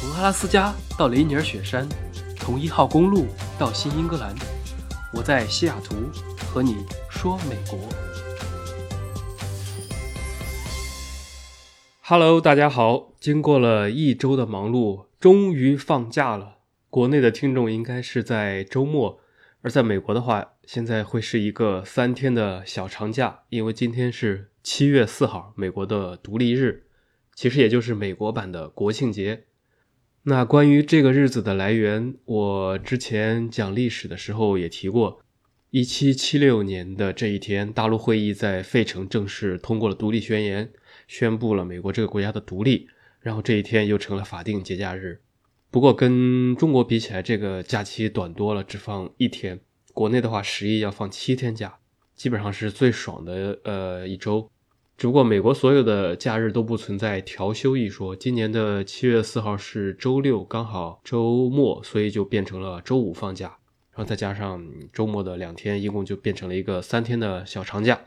从阿拉斯加到雷尼尔雪山，从一号公路到新英格兰，我在西雅图和你说美国。Hello，大家好！经过了一周的忙碌，终于放假了。国内的听众应该是在周末，而在美国的话，现在会是一个三天的小长假，因为今天是七月四号，美国的独立日，其实也就是美国版的国庆节。那关于这个日子的来源，我之前讲历史的时候也提过，一七七六年的这一天，大陆会议在费城正式通过了独立宣言。宣布了美国这个国家的独立，然后这一天又成了法定节假日。不过跟中国比起来，这个假期短多了，只放一天。国内的话，十一要放七天假，基本上是最爽的呃一周。只不过美国所有的假日都不存在调休一说，今年的七月四号是周六，刚好周末，所以就变成了周五放假，然后再加上周末的两天，一共就变成了一个三天的小长假。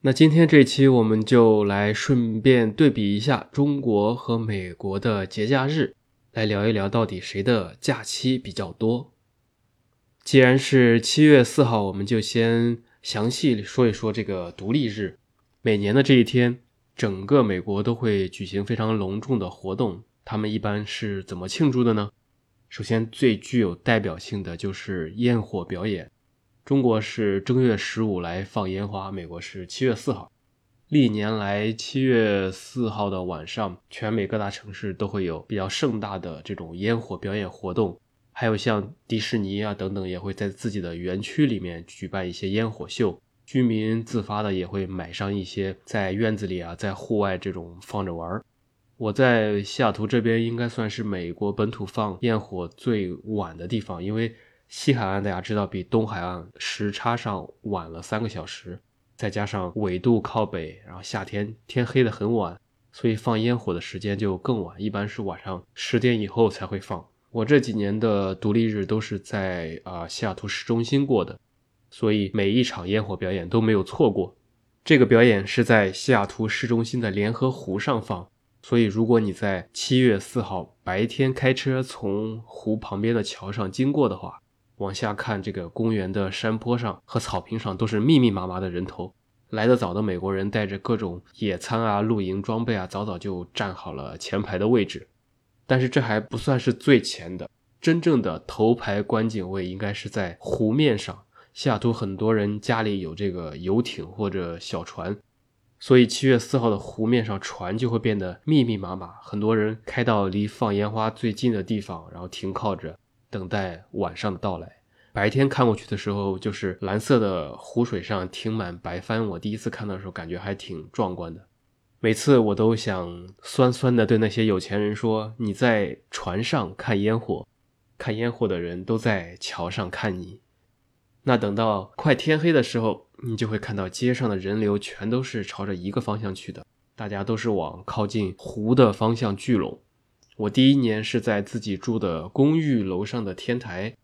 那今天这期我们就来顺便对比一下中国和美国的节假日，来聊一聊到底谁的假期比较多。既然是七月四号，我们就先详细说一说这个独立日。每年的这一天，整个美国都会举行非常隆重的活动。他们一般是怎么庆祝的呢？首先，最具有代表性的就是烟火表演。中国是正月十五来放烟花，美国是七月四号。历年来，七月四号的晚上，全美各大城市都会有比较盛大的这种烟火表演活动，还有像迪士尼啊等等，也会在自己的园区里面举办一些烟火秀。居民自发的也会买上一些，在院子里啊，在户外这种放着玩儿。我在西雅图这边应该算是美国本土放焰火最晚的地方，因为。西海岸大家知道比东海岸时差上晚了三个小时，再加上纬度靠北，然后夏天天黑的很晚，所以放烟火的时间就更晚，一般是晚上十点以后才会放。我这几年的独立日都是在啊西雅图市中心过的，所以每一场烟火表演都没有错过。这个表演是在西雅图市中心的联合湖上放，所以如果你在七月四号白天开车从湖旁边的桥上经过的话，往下看，这个公园的山坡上和草坪上都是密密麻麻的人头。来得早的美国人带着各种野餐啊、露营装备啊，早早就站好了前排的位置。但是这还不算是最前的，真正的头排观景位应该是在湖面上。西雅图很多人家里有这个游艇或者小船，所以七月四号的湖面上船就会变得密密麻麻，很多人开到离放烟花最近的地方，然后停靠着。等待晚上的到来。白天看过去的时候，就是蓝色的湖水上停满白帆。我第一次看到的时候，感觉还挺壮观的。每次我都想酸酸的对那些有钱人说：“你在船上看烟火，看烟火的人都在桥上看你。”那等到快天黑的时候，你就会看到街上的人流全都是朝着一个方向去的，大家都是往靠近湖的方向聚拢。我第一年是在自己住的公寓楼上的天台，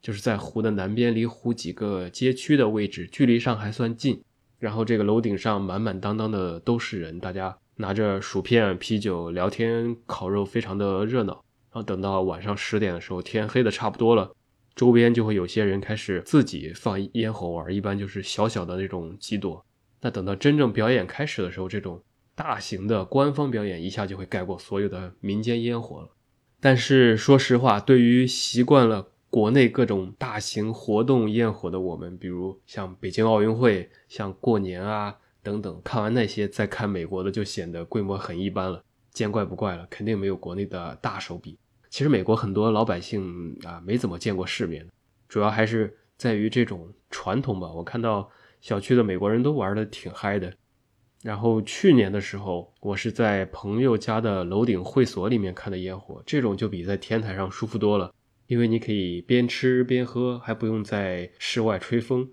就是在湖的南边，离湖几个街区的位置，距离上还算近。然后这个楼顶上满满当当的都是人，大家拿着薯片、啤酒、聊天、烤肉，非常的热闹。然后等到晚上十点的时候，天黑的差不多了，周边就会有些人开始自己放烟火玩，一般就是小小的那种几朵。那等到真正表演开始的时候，这种。大型的官方表演一下就会盖过所有的民间烟火了。但是说实话，对于习惯了国内各种大型活动焰火的我们，比如像北京奥运会、像过年啊等等，看完那些再看美国的，就显得规模很一般了。见怪不怪了，肯定没有国内的大手笔。其实美国很多老百姓啊，没怎么见过世面，主要还是在于这种传统吧。我看到小区的美国人都玩的挺嗨的。然后去年的时候，我是在朋友家的楼顶会所里面看的烟火，这种就比在天台上舒服多了，因为你可以边吃边喝，还不用在室外吹风。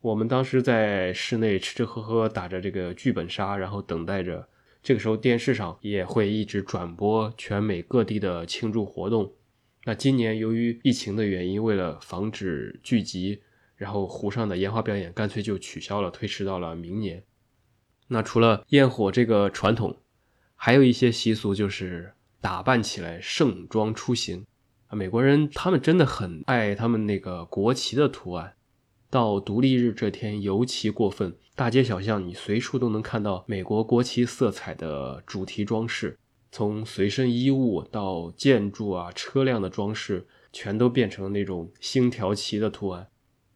我们当时在室内吃吃喝喝，打着这个剧本杀，然后等待着。这个时候电视上也会一直转播全美各地的庆祝活动。那今年由于疫情的原因，为了防止聚集，然后湖上的烟花表演干脆就取消了，推迟到了明年。那除了焰火这个传统，还有一些习俗就是打扮起来盛装出行。啊，美国人他们真的很爱他们那个国旗的图案，到独立日这天尤其过分，大街小巷你随处都能看到美国国旗色彩的主题装饰，从随身衣物到建筑啊、车辆的装饰，全都变成那种星条旗的图案。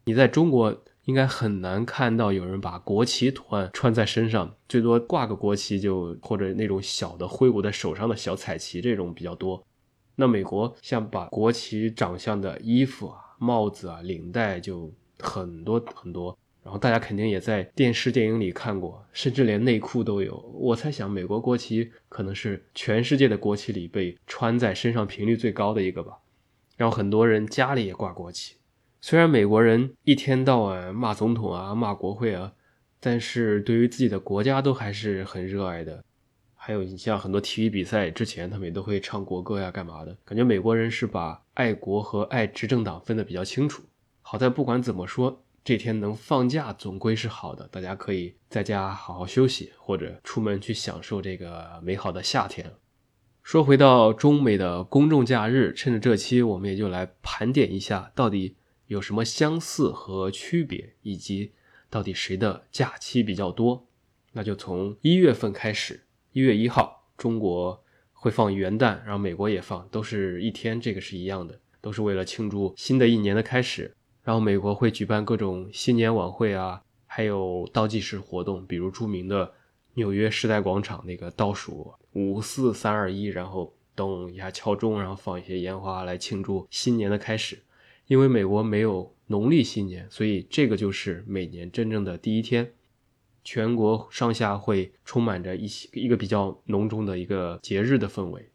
你在中国应该很难看到有人把国旗图案穿在身上，最多挂个国旗就或者那种小的挥舞在手上的小彩旗这种比较多。那美国像把国旗长相的衣服啊、帽子啊、领带就很多很多，然后大家肯定也在电视电影里看过，甚至连内裤都有。我猜想，美国国旗可能是全世界的国旗里被穿在身上频率最高的一个吧。然后很多人家里也挂国旗，虽然美国人一天到晚骂总统啊、骂国会啊，但是对于自己的国家都还是很热爱的。还有你像很多体育比赛之前，他们也都会唱国歌呀，干嘛的？感觉美国人是把爱国和爱执政党分得比较清楚。好在不管怎么说，这天能放假总归是好的，大家可以在家好好休息，或者出门去享受这个美好的夏天。说回到中美的公众假日，趁着这期，我们也就来盘点一下，到底有什么相似和区别，以及到底谁的假期比较多。那就从一月份开始。一月一号，中国会放元旦，然后美国也放，都是一天，这个是一样的，都是为了庆祝新的一年的开始。然后美国会举办各种新年晚会啊，还有倒计时活动，比如著名的纽约时代广场那个倒数五四三二一，然后咚一下敲钟，然后放一些烟花来庆祝新年的开始。因为美国没有农历新年，所以这个就是每年真正的第一天。全国上下会充满着一些一个比较浓重的一个节日的氛围。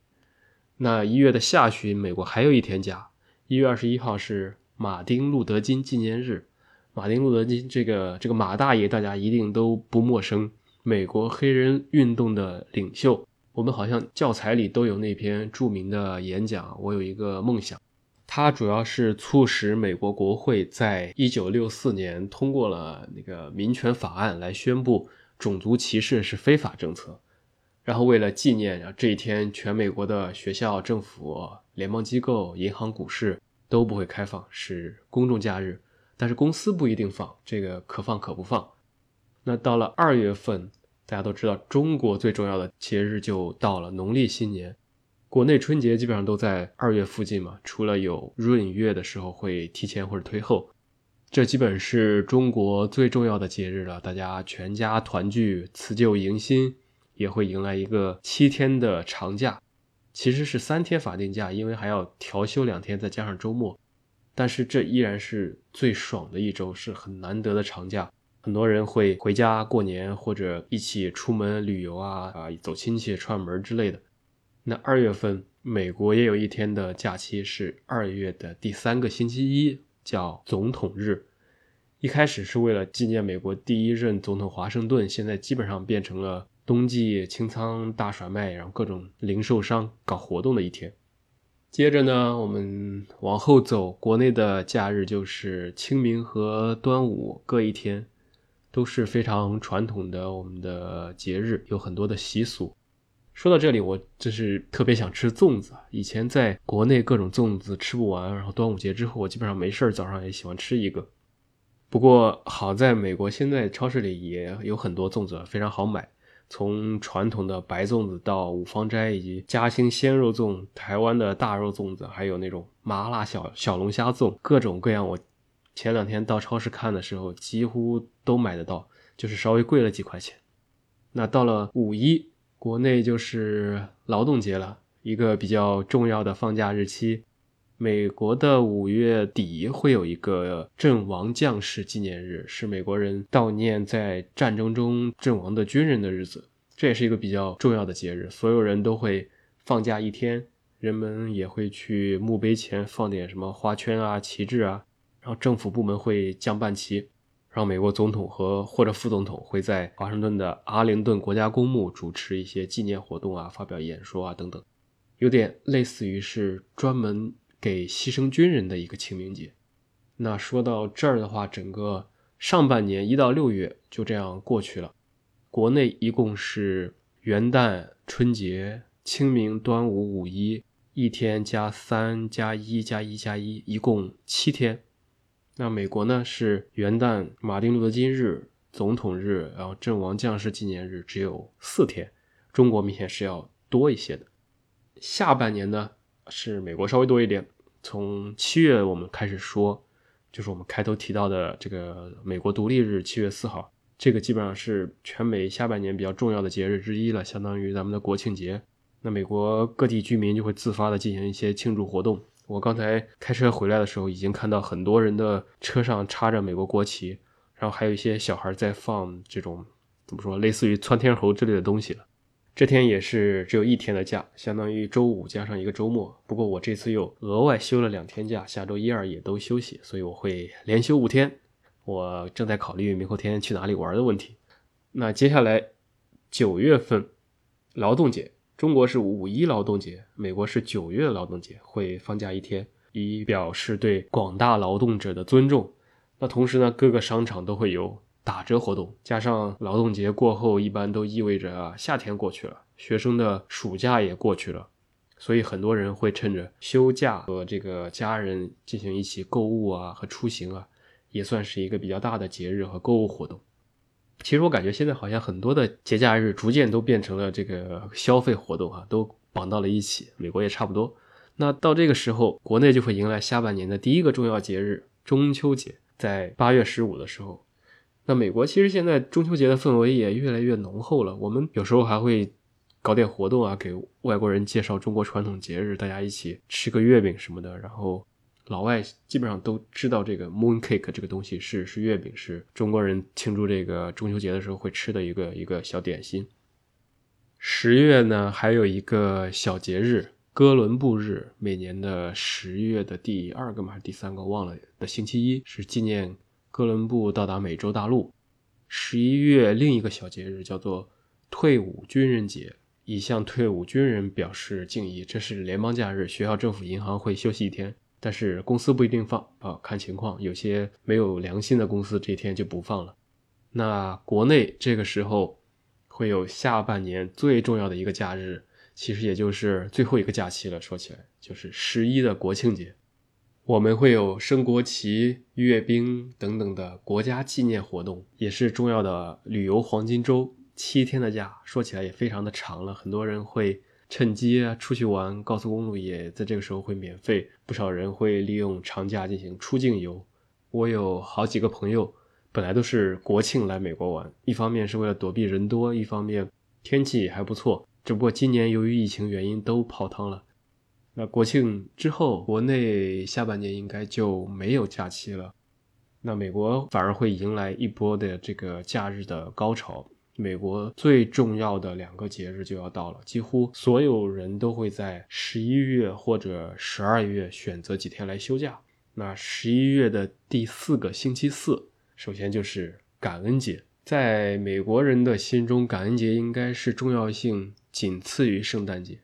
那一月的下旬，美国还有一天假，一月二十一号是马丁路德金纪念日。马丁路德金这个这个马大爷，大家一定都不陌生，美国黑人运动的领袖。我们好像教材里都有那篇著名的演讲。我有一个梦想。它主要是促使美国国会在一九六四年通过了那个民权法案，来宣布种族歧视是非法政策。然后为了纪念这一天，全美国的学校、政府、联邦机构、银行、股市都不会开放，是公众假日。但是公司不一定放，这个可放可不放。那到了二月份，大家都知道，中国最重要的节日就到了农历新年。国内春节基本上都在二月附近嘛，除了有闰月的时候会提前或者推后，这基本是中国最重要的节日了。大家全家团聚、辞旧迎新，也会迎来一个七天的长假，其实是三天法定假，因为还要调休两天，再加上周末。但是这依然是最爽的一周，是很难得的长假。很多人会回家过年，或者一起出门旅游啊啊，走亲戚、串门之类的。那二月份，美国也有一天的假期，是二月的第三个星期一，叫总统日。一开始是为了纪念美国第一任总统华盛顿，现在基本上变成了冬季清仓大甩卖，然后各种零售商搞活动的一天。接着呢，我们往后走，国内的假日就是清明和端午各一天，都是非常传统的我们的节日，有很多的习俗。说到这里，我真是特别想吃粽子。以前在国内各种粽子吃不完，然后端午节之后，我基本上没事儿早上也喜欢吃一个。不过好在美国现在超市里也有很多粽子，非常好买。从传统的白粽子到五芳斋，以及嘉兴鲜肉粽、台湾的大肉粽子，还有那种麻辣小小龙虾粽，各种各样。我前两天到超市看的时候，几乎都买得到，就是稍微贵了几块钱。那到了五一。国内就是劳动节了，一个比较重要的放假日期。美国的五月底会有一个阵亡将士纪念日，是美国人悼念在战争中阵亡的军人的日子。这也是一个比较重要的节日，所有人都会放假一天，人们也会去墓碑前放点什么花圈啊、旗帜啊，然后政府部门会降半旗。让美国总统和或者副总统会在华盛顿的阿灵顿国家公墓主持一些纪念活动啊，发表演说啊等等，有点类似于是专门给牺牲军人的一个清明节。那说到这儿的话，整个上半年一到六月就这样过去了。国内一共是元旦、春节、清明、端午、五一一天加三加一加一加一，一共七天。那美国呢是元旦、马丁路德金日、总统日，然后阵亡将士纪念日只有四天。中国明显是要多一些的。下半年呢是美国稍微多一点，从七月我们开始说，就是我们开头提到的这个美国独立日，七月四号。这个基本上是全美下半年比较重要的节日之一了，相当于咱们的国庆节。那美国各地居民就会自发的进行一些庆祝活动。我刚才开车回来的时候，已经看到很多人的车上插着美国国旗，然后还有一些小孩在放这种怎么说，类似于窜天猴之类的东西了。这天也是只有一天的假，相当于周五加上一个周末。不过我这次又额外休了两天假，下周一二也都休息，所以我会连休五天。我正在考虑明后天去哪里玩的问题。那接下来九月份劳动节，中国是五一劳动节，美国是九月劳动节，会放假一天，以表示对广大劳动者的尊重。那同时呢，各个商场都会有打折活动，加上劳动节过后，一般都意味着夏天过去了，学生的暑假也过去了，所以很多人会趁着休假和这个家人进行一起购物啊和出行啊。也算是一个比较大的节日和购物活动。其实我感觉现在好像很多的节假日逐渐都变成了这个消费活动啊，都绑到了一起。美国也差不多。那到这个时候，国内就会迎来下半年的第一个重要节日——中秋节，在八月十五的时候。那美国其实现在中秋节的氛围也越来越浓厚了。我们有时候还会搞点活动啊，给外国人介绍中国传统节日，大家一起吃个月饼什么的，然后。老外基本上都知道这个 moon cake 这个东西是是月饼，是中国人庆祝这个中秋节的时候会吃的一个一个小点心。十月呢，还有一个小节日哥伦布日，每年的十月的第二个嘛还是第三个忘了的星期一，是纪念哥伦布到达美洲大陆。十一月另一个小节日叫做退伍军人节，以向退伍军人表示敬意，这是联邦假日，学校、政府、银行会休息一天。但是公司不一定放啊，看情况，有些没有良心的公司这天就不放了。那国内这个时候会有下半年最重要的一个假日，其实也就是最后一个假期了。说起来就是十一的国庆节，我们会有升国旗、阅兵等等的国家纪念活动，也是重要的旅游黄金周，七天的假，说起来也非常的长了，很多人会。趁机啊出去玩，高速公路也在这个时候会免费，不少人会利用长假进行出境游。我有好几个朋友，本来都是国庆来美国玩，一方面是为了躲避人多，一方面天气也还不错。只不过今年由于疫情原因都泡汤了。那国庆之后，国内下半年应该就没有假期了，那美国反而会迎来一波的这个假日的高潮。美国最重要的两个节日就要到了，几乎所有人都会在十一月或者十二月选择几天来休假。那十一月的第四个星期四，首先就是感恩节。在美国人的心中，感恩节应该是重要性仅次于圣诞节。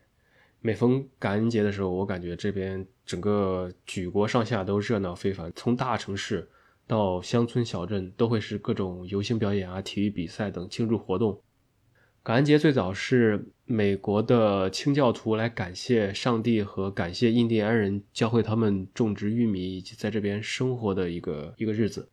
每逢感恩节的时候，我感觉这边整个举国上下都热闹非凡，从大城市。到乡村小镇都会是各种游行表演啊、体育比赛等庆祝活动。感恩节最早是美国的清教徒来感谢上帝和感谢印第安人教会他们种植玉米以及在这边生活的一个一个日子。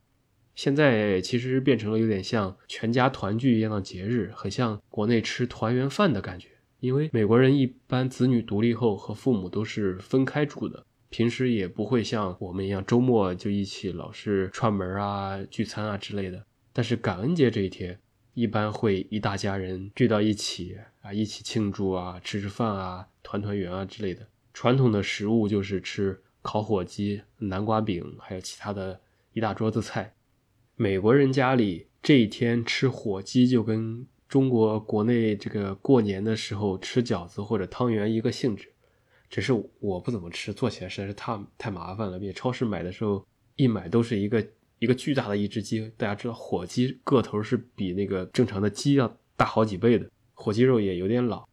现在其实变成了有点像全家团聚一样的节日，很像国内吃团圆饭的感觉。因为美国人一般子女独立后和父母都是分开住的。平时也不会像我们一样周末就一起老是串门啊、聚餐啊之类的。但是感恩节这一天，一般会一大家人聚到一起啊，一起庆祝啊，吃吃饭啊，团团圆啊之类的。传统的食物就是吃烤火鸡、南瓜饼，还有其他的一大桌子菜。美国人家里这一天吃火鸡，就跟中国国内这个过年的时候吃饺子或者汤圆一个性质。只是我不怎么吃，做起来实在是太太麻烦了。并且超市买的时候，一买都是一个一个巨大的一只鸡。大家知道，火鸡个头是比那个正常的鸡要大好几倍的，火鸡肉也有点老。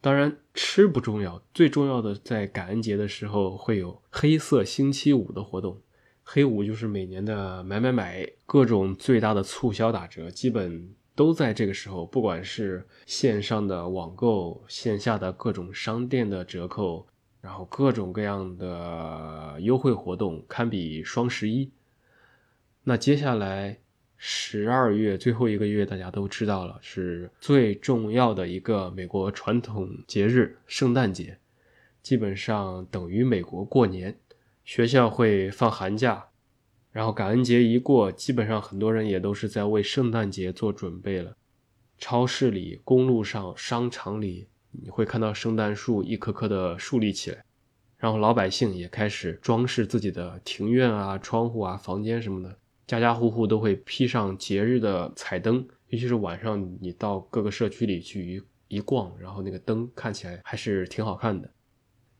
当然吃不重要，最重要的在感恩节的时候会有黑色星期五的活动。黑五就是每年的买买买，各种最大的促销打折，基本都在这个时候，不管是线上的网购，线下的各种商店的折扣，然后各种各样的优惠活动，堪比双十一。那接下来十二月最后一个月，大家都知道了，是最重要的一个美国传统节日——圣诞节，基本上等于美国过年，学校会放寒假。然后感恩节一过，基本上很多人也都是在为圣诞节做准备了。超市里、公路上、商场里，你会看到圣诞树一棵棵的树立起来。然后老百姓也开始装饰自己的庭院啊、窗户啊、房间什么的，家家户户都会披上节日的彩灯。尤其是晚上，你到各个社区里去一一逛，然后那个灯看起来还是挺好看的。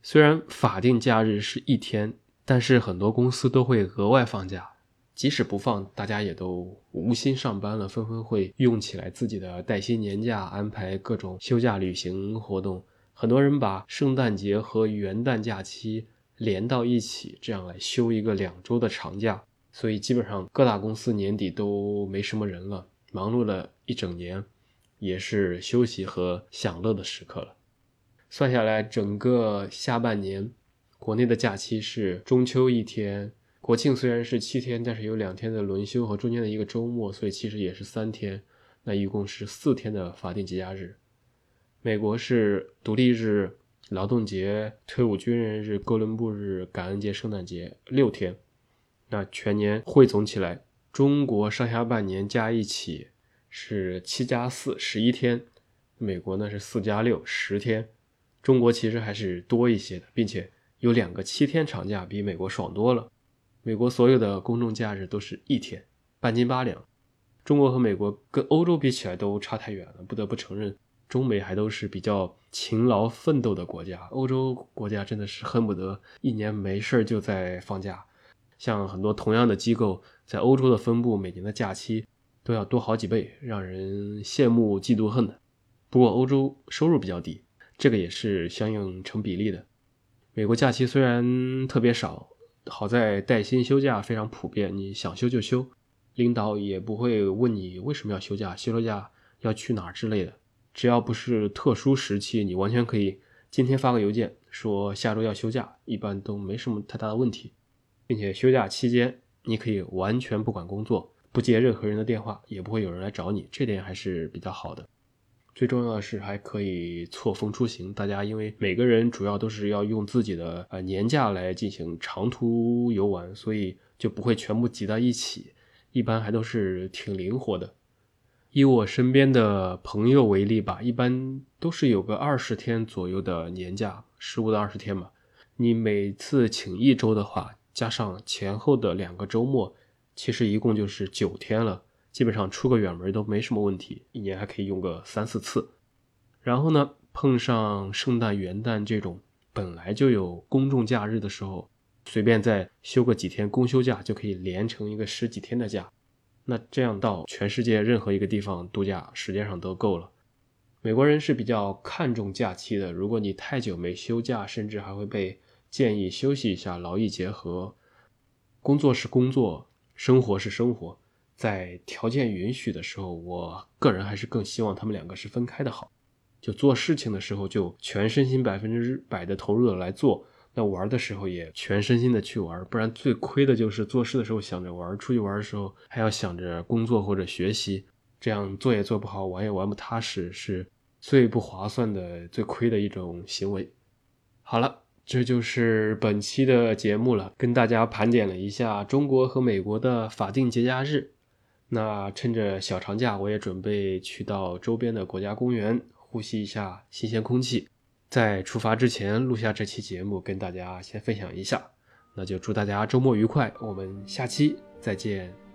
虽然法定假日是一天。但是很多公司都会额外放假，即使不放，大家也都无心上班了，纷纷会用起来自己的带薪年假，安排各种休假旅行活动。很多人把圣诞节和元旦假期连到一起，这样来休一个两周的长假。所以基本上各大公司年底都没什么人了，忙碌了一整年，也是休息和享乐的时刻了。算下来，整个下半年。国内的假期是中秋一天，国庆虽然是七天，但是有两天的轮休和中间的一个周末，所以其实也是三天。那一共是四天的法定节假日。美国是独立日、劳动节、退伍军人日、哥伦布日、感恩节、圣诞节六天。那全年汇总起来，中国上下半年加一起是七加四，十一天。美国呢是四加六，十天。中国其实还是多一些的，并且。有两个七天长假，比美国爽多了。美国所有的公众假日都是一天，半斤八两。中国和美国跟欧洲比起来都差太远了，不得不承认，中美还都是比较勤劳奋斗的国家。欧洲国家真的是恨不得一年没事儿就在放假，像很多同样的机构在欧洲的分部，每年的假期都要多好几倍，让人羡慕嫉妒恨的。不过欧洲收入比较低，这个也是相应成比例的。美国假期虽然特别少，好在带薪休假非常普遍，你想休就休，领导也不会问你为什么要休假，休了假要去哪儿之类的。只要不是特殊时期，你完全可以今天发个邮件说下周要休假，一般都没什么太大的问题。并且休假期间，你可以完全不管工作，不接任何人的电话，也不会有人来找你，这点还是比较好的。最重要的是还可以错峰出行，大家因为每个人主要都是要用自己的呃年假来进行长途游玩，所以就不会全部挤到一起，一般还都是挺灵活的。以我身边的朋友为例吧，一般都是有个二十天左右的年假，十五到二十天嘛。你每次请一周的话，加上前后的两个周末，其实一共就是九天了。基本上出个远门都没什么问题，一年还可以用个三四次。然后呢，碰上圣诞、元旦这种本来就有公众假日的时候，随便再休个几天公休假，就可以连成一个十几天的假。那这样到全世界任何一个地方度假，时间上都够了。美国人是比较看重假期的，如果你太久没休假，甚至还会被建议休息一下，劳逸结合。工作是工作，生活是生活。在条件允许的时候，我个人还是更希望他们两个是分开的好。就做事情的时候，就全身心百分之百的投入的来做；那玩的时候也全身心的去玩。不然最亏的就是做事的时候想着玩，出去玩的时候还要想着工作或者学习，这样做也做不好，玩也玩不踏实，是最不划算的、最亏的一种行为。好了，这就是本期的节目了，跟大家盘点了一下中国和美国的法定节假日。那趁着小长假，我也准备去到周边的国家公园呼吸一下新鲜空气。在出发之前录下这期节目，跟大家先分享一下。那就祝大家周末愉快，我们下期再见。